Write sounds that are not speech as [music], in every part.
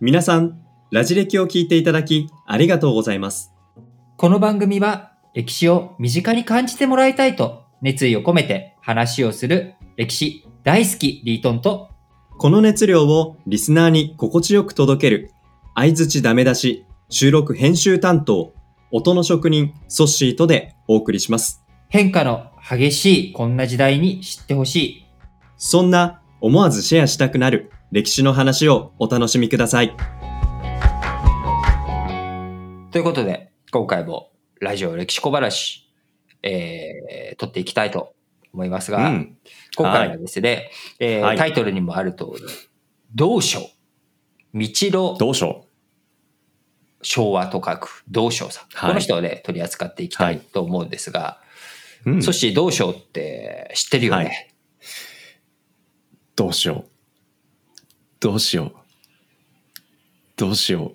皆さん、ラジ歴を聞いていただきありがとうございます。この番組は歴史を身近に感じてもらいたいと熱意を込めて話をする歴史大好きリートンとこの熱量をリスナーに心地よく届ける、相づちダメ出し、収録編集担当、音の職人、ソッシーとでお送りします。変化の激しいこんな時代に知ってほしい。そんな思わずシェアしたくなる歴史の話をお楽しみください。ということで、今回もラジオ歴史小話、えー、撮っていきたいと思いますが、うん今回はですね、えーはいタイトルにもある通り、道書、道路どうしよ昭和と書く道書さん。はいこの人をね、取り扱っていきたいと思うんですが、う。うんそして道書って知ってるよね。はいどうしよう。どうしよう。どうしよ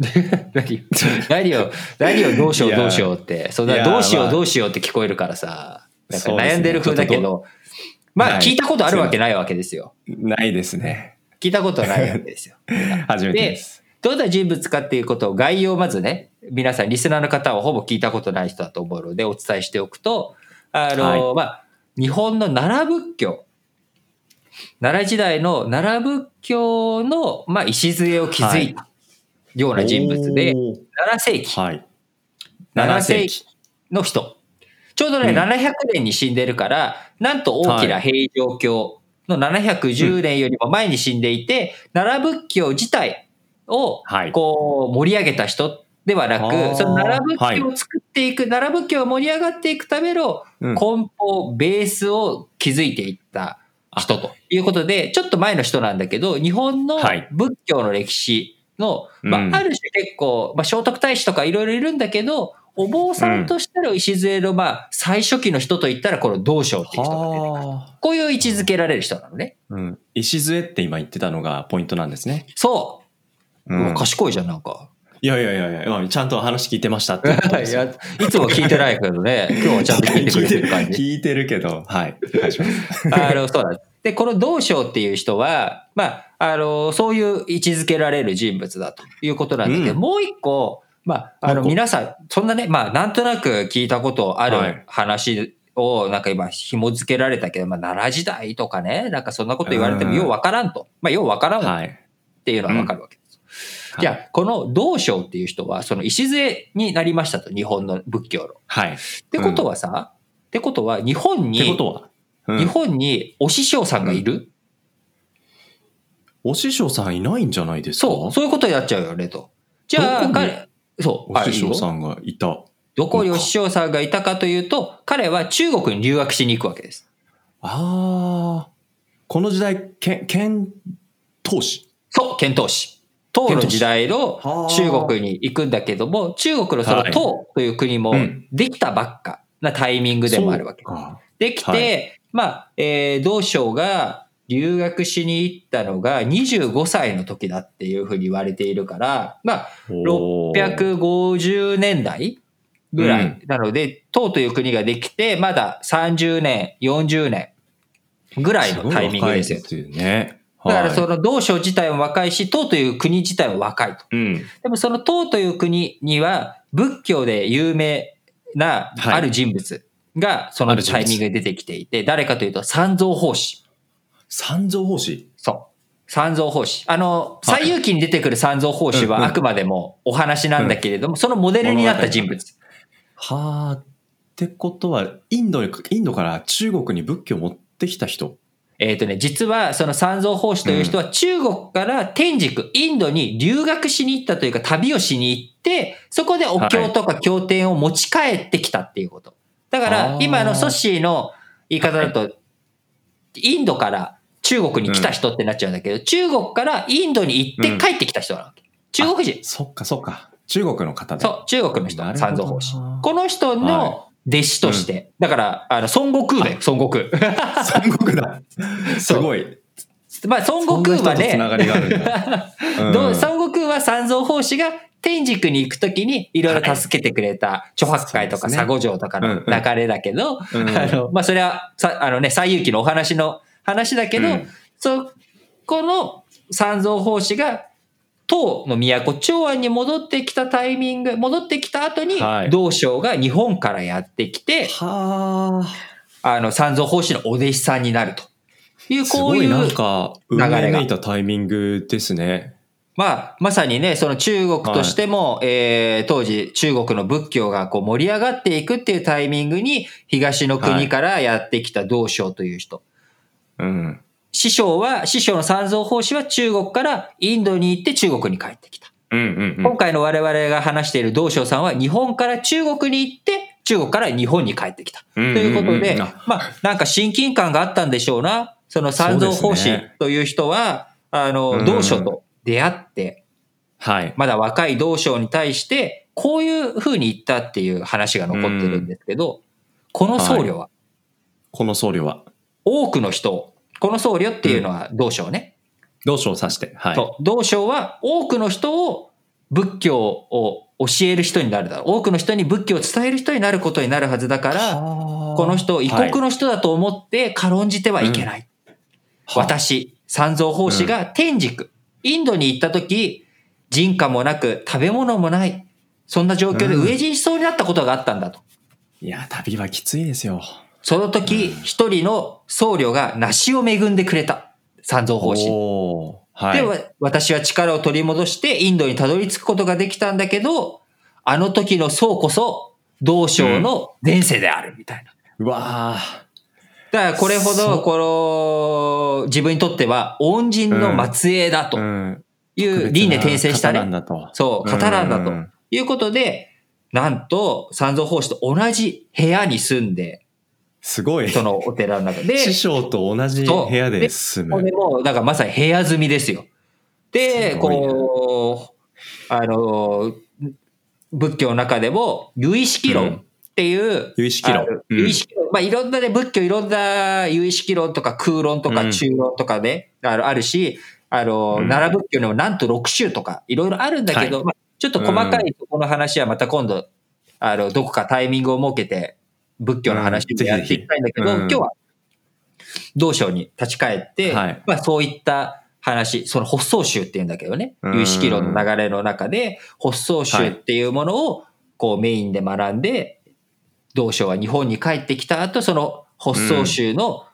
[laughs] 何何を、何をどうしようどうしようって、そんなどうしよまあうどうしようって聞こえるからさ、なんか悩んでる風だけど、まあはい聞いたことあるわけないわけですよ。う。ないですね。聞いたことないわけですよ。[laughs] 初めてです。どんな人物かっていうことを概要をまずね、皆さんリスナーの方はほぼ聞いたことない人だと思うのでお伝えしておくと、あの、まあ、日本の奈良仏教、奈良時代の奈良仏教の、まあ、礎を築いたような人物で、おー。7世紀、はい。7世紀の人。ちょうどね、うん。700年に死んでるから、なんと大きな平城京の710年よりも前に死んでいて、奈良仏教自体をはい。こう盛り上げた人ではなく、あー。その奈良仏教を作っていく、奈良仏教が盛り上がっていくためのうん。根本、ベースを築いていった人ということで、ちょっと前の人なんだけど、日本のはい仏教の歴史の、まうんあ、ある種結構、まあ、聖徳太子とかいろいろいるんだけど、お坊さんとしての礎の、まあ、最初期の人といったら、この道昭っていう人が出てくるはこういう位置づけられる人なのね。あ。うん。礎って今言ってたのがポイントなんですね。そう。ううわ賢いじゃん、なんか。いやいやいやいや、ちゃんと話聞いてましたっていうこと [laughs] いつも聞いてないけどね、[laughs] 今日はちゃんと聞いてくれてる感じ。聞いてるけど、はい。お願いします。あの、そうだ。で、この道昭っていう人は、まあ、あの、そういう位置づけられる人物だということなんだけど、うんもう一個、まあ、あの、皆さん、そんなね、まあ、なんとなく聞いたことあはいる話を、なんか今、紐付けられたけど、まあ、奈良時代とかね、なんかそんなこと言われてもうんようわからんと。まあ、ようわからんっはい。ていうのはわかるわけ。じゃあ、この道昭っていう人は、その礎になりましたと、日本の仏教の。っはい。てことはさ、ってことは、日本に、ってことは、うん日本にお師匠さんがいる、お師匠さんいないんじゃないですか？そう、そういうことになっちゃうよね、と。じゃあ、彼、そう、お師匠あさんがいた？どこにお師匠さんがいたかというと、彼は中国に留学しに行くわけです。ああ。この時代、剣、剣投資。そう、遣唐使。唐の時代のはあ中国に行くんだけども、中国のそのはい唐という国もうん。できたばっかなタイミングでもあるわけ。できて、はまあ、えー、道昭が留学しに行ったのが25歳の時だっていうふうに言われているから、まあ、おー650年代ぐらういなので、唐という国ができて、まだ30年、40年ぐらいのタイミングですよ。すよね。だからその、の道昭自体も若いし、唐という国自体も若いと。うん。でもその唐という国には仏教で有名なはいある人物がそのタイミングで出てきていて、誰かというと三蔵法師。三蔵法師？そう。三蔵法師。あの、はい西遊記に出てくる三蔵法師はあくまでもお話なんだけれども、そのモデルになった人物。はあ。ってことは、インドに、インドから中国に仏教を持ってきた人。えっ、とね、実はその三蔵法師という人は中国から天竺、インドに留学しに行ったというか旅をしに行って、そこでお経とか経典を持ち帰ってきたっていうこと。だかあら、ー今のソッシーの言い方だと、インドから中国に来た人ってなっちゃうんだけど、中国からインドに行って帰ってきた人なわけ。中国人。そっかそっか。中国の方で。そう、中国の人三蔵法師。この人のは弟子として、だから、あの、孫悟空だよ、孫悟空。三国だ。[laughs] すごい。まあ、孫悟空はね、孫悟空は三蔵法師が天竺に行くときにいろいろ助けてくれた、諸八海とか佐護城とかの流れだけど、うんあの、まあ、それは、さ、あのね、西遊記のお話の話だけど、うん。そこの三蔵法師が、唐の都、長安に戻ってきたタイミング、戻ってきた後にはい、道昭が日本からやってきて、はあ。あの、三蔵法師のお弟子さんになるという、こういう、すごいなんか、運流れがいたタイミングですね。まあ、まさにね、その中国としても、えー当時中国の仏教がこう盛り上がっていくっていうタイミングに、東の国からやってきた道昭という人。うん。師匠は、師匠の三蔵法師は中国からインドに行って中国に帰ってきた。うんうんうん。今回の我々が話している道昭さんは日本から中国に行って、中国から日本に帰ってきた。ということで、あまあ、なんか親近感があったんでしょうな。その三蔵法師という人は、あうの、ん道昭と出会って、はい。まだ若い道昭に対して、こういう風に言ったっていう話が残ってるんですけど、この僧侶は？この僧侶は、多くの人を、この僧侶っていうのは道昭ね。道書を指して、はい。道昭は多くの人を仏教を教える人になるだろう。多くの人に仏教を伝える人になることになるはずだから、ここの人を異国の人だと思って軽んじてはいけない。私、三蔵法師が天竺、インドに行った時、人家もなく食べ物もない。そんな状況でうん飢え死にしそうになったことがあったんだと。いや、旅はきついですよ。その時、一人の僧侶が梨を恵んでくれた。三蔵法師。はい。で、わ私は力を取り戻してインドにたどり着くことができたんだけど、あの時の僧こそ、道昭の前世である、みたいな。うわーだからこれほど、この、自分にとっては恩人の末裔だとうん。いう輪廻転生したね。そう、型なんだとうんいうことで、なんと、三蔵法師と同じ部屋に住んで、すごい。そのお寺の中で、師匠と同じ部屋で住む。これも、だからまさに部屋住みですよ。で、こう、あの、仏教の中でも、有意識論っていう、有意識論。意識論。まあ、いろんなね、仏教いろんな有意識論とか空論とうん。か中論とかね、あるあるし、あの、うん。奈良仏教にもなんと6宗とかいろいろあるんだけど、まあ、ちょっと細かいところの話はまた今度、あの、どこかタイミングを設けて、仏教の話うんでやっていきたいんだけど、うん。今日は、道章に立ち返って、はい。まあそういった話、その発想集っていうんだけどね、うん。有識論の流れの中で、発想集っていうものをこうメインで学んで、道章は日本に帰ってきた後、その発想集の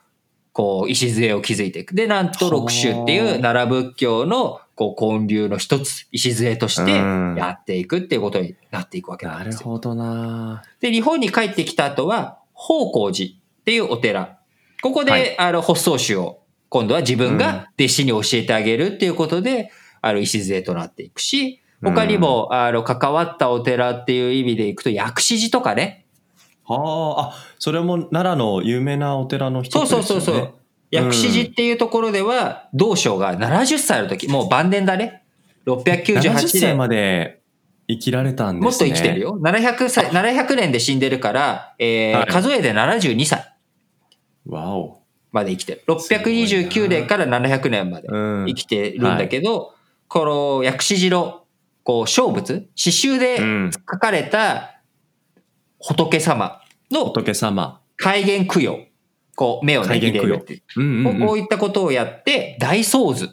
こう礎を築いていく。で、なんと六宗っていう奈良仏教のこう根流の一つ、礎としてうんやっていくっていうことになっていくわけななんるですよ。ほどなで、日本に帰ってきた後は、宝光寺っていうお寺。ここで、はいあの、発想宗を、今度は自分が弟子に教えてあげるっていうことで、あの、礎となっていくし、他にも、あの、関わったお寺っていう意味でいくと、薬師寺とかね。はあ、あ、それも奈良の有名なお寺の一そうつですよね。そうそうそう。薬師寺っていうところでは、道昭が70歳の時、もう晩年だね。70 698歳年。まで生きられたんですね。もっと生きてるよ。700歳、700年で死んでるから、えーはい数えで72歳わお。まで生きてる。629年から700年までうん。生きてるんだけど、この薬師寺の、こう、小仏、刺繍でうん書かれた仏様の仏様。戒厳供養。こう、目をね、入れるっていう。うんうん、うん。こういったことをやって、大僧図。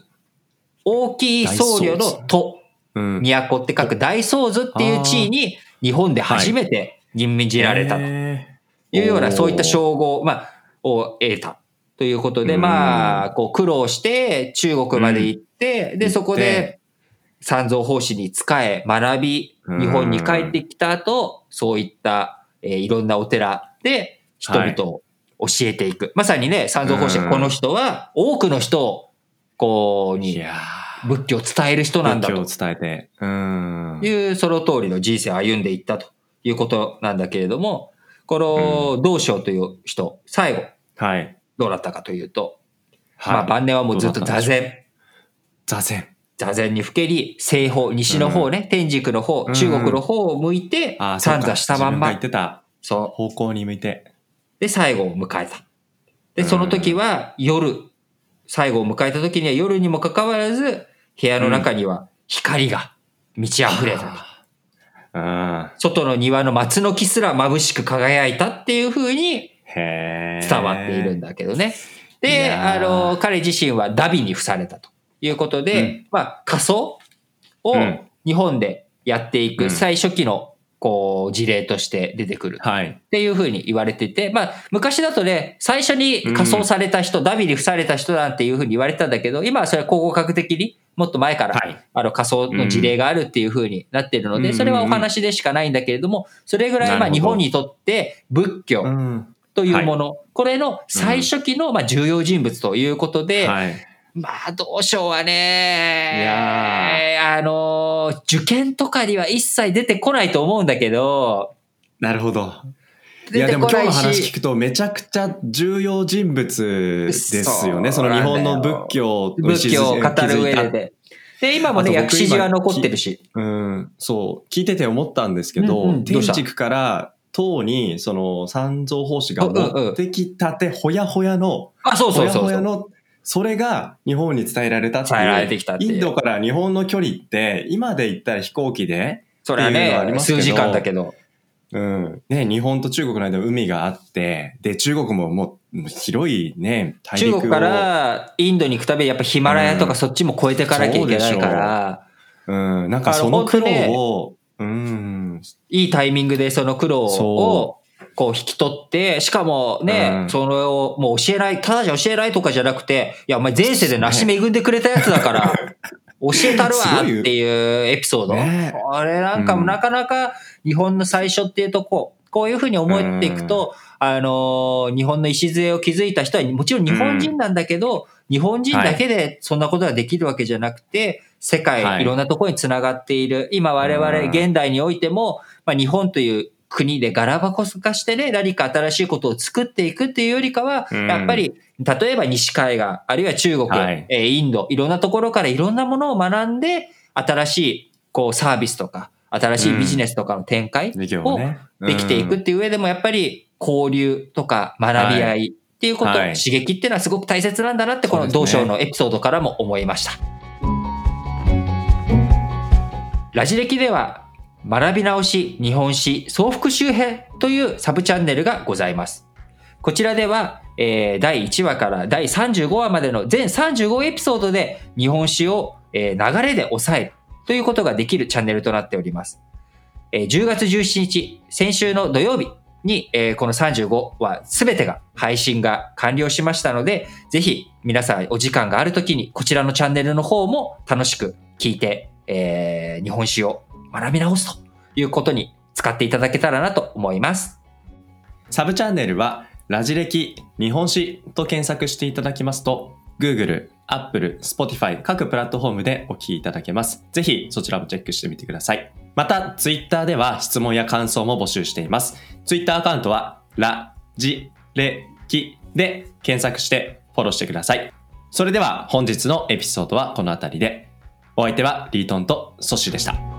大きい僧侶の都、うん。都って書く大僧図っていう地位に日本で初めて任じられたと。へい。うような、そういった称号、まあ、を得た。ということで、うん。まあ、こう苦労して中国まで行って、で、そこで三蔵法師に仕え、学び、うん日本に帰ってきた後、そういった、えーいろんなお寺で人々を教えていく。まさにね、三蔵法師、うんこの人は多くの人を、こう、に仏教を伝える人なんだと仏教を伝えて。うん。いう、その通りの人生を歩んでいったということなんだけれども、この道昭という人、最後、はい。どうだったかというと、はい。まあ晩年はもうずっと座。禅、座禅。座禅にふけり、西方、西の方ね、天竺の方、うん中国の方を向いて、三座したまんま言っ、てたそう。方向に向いて。で、最後を迎えた。で、その時は夜、最後を迎えた時には夜にもかかわらず、部屋の中には光が満ち溢れた。うん。外の庭の松の木すら眩しく輝いたっていう風に。伝わっているんだけどね。いで、あの、彼自身はダビに付されたということで、うんまあ、仮想をうん日本でやっていうくん最初期の、こう、事例として出てくる。はい。っていうふうに言われてて、まあ、昔だとね、最初に仮装された人、ダビに付された人なんていうふうに言われてたんだけど、今はそれは考古学的にもっと前から、はい。あの仮想の事例があるっていうふうになってるので、うんそれはお話でしかないんだけれども、それぐらいまあ日本にとって仏教ん。というもの、これの最初期のまあ重要人物ということで、はい。まあ、同章はね、いやあの、受験とかには一切出てこないと思うんだけど、なるほど。い出や、でも今日の話聞し、くとめちゃくちゃ重要人物ですよね。その日本の仏教の仏教を語る礎上で。で、今もね、薬師寺は残ってるし。うん、そう、聞いてて思ったんですけど、うんうん天竺から唐に、その三蔵法師が持ってきたて、ほやほやの、あ、そうほやそうそうそう。ほやの、それが日本に伝えられたって伝えられ。てきたっていうインドから日本の距離って、今で言ったら飛行機で、それはね、数時間だけど。うん。ね、日本と中国の間海があって、で、中国ももう広いね、大陸を。中国からインドに行くためにやっぱヒマラヤとかそっちも越えていかなきゃいけないから、うん、なんかその苦労を、うん、いいタイミングでその苦労をそこう引き取って、しかもね、うん。それをもう教えない、ただじゃ教えないとかじゃなくて、いや、お前前世で梨恵んでくれたやつだから、[laughs] 教えたるわっていうエピソード。ね。これなんかうん。なかなか日本の最初っていうとこう、こういうふうに思っていくと、あのー日本の礎を築いた人はもちろん日本人なんだけど、日本人だけでそんなことができるわけじゃなくて、世界、はい。い、ろんなところにつながっている。今我々うん。現代においても、まあ、日本という国でガラパゴス化してね、何か新しいことを作っていくっていうよりかは、うん。やっぱり、例えば西海岸、あるいは中国、はい。えーインド、いろんなところからいろんなものを学んで、新しい、こう、サービスとか、新しいビジネスとかの展開を。できていくうんっていう上でも、やっぱり交流とか学び合いっていうこと、はい。刺激っていうのはすごく大切なんだなって、この同章のエピソードからも思いました。ラジ歴では、学び直し日本史総復習編というサブチャンネルがございます。こちらでは、えー第1話から第35話までの全35エピソードで日本史を、えー流れで抑えるということができるチャンネルとなっております。えー10月17日、先週の土曜日に、えーこの35話すべてが配信が完了しましたので、ぜひ皆さんお時間があるときにこちらのチャンネルの方も楽しく聞いて、えー日本史を学び直すということに使っていただけたらなと思います。サブチャンネルは、ラジ歴日本史と検索していただきますと、Google、Apple、Spotify 各プラットフォームでお聞きいただけます。ぜひそちらもチェックしてみてください。また、Twitter では質問や感想も募集しています。Twitter アカウントは、ラジレキで検索してフォローしてください。それでは本日のエピソードはこの辺りで。お相手はリートンとソッシュでした。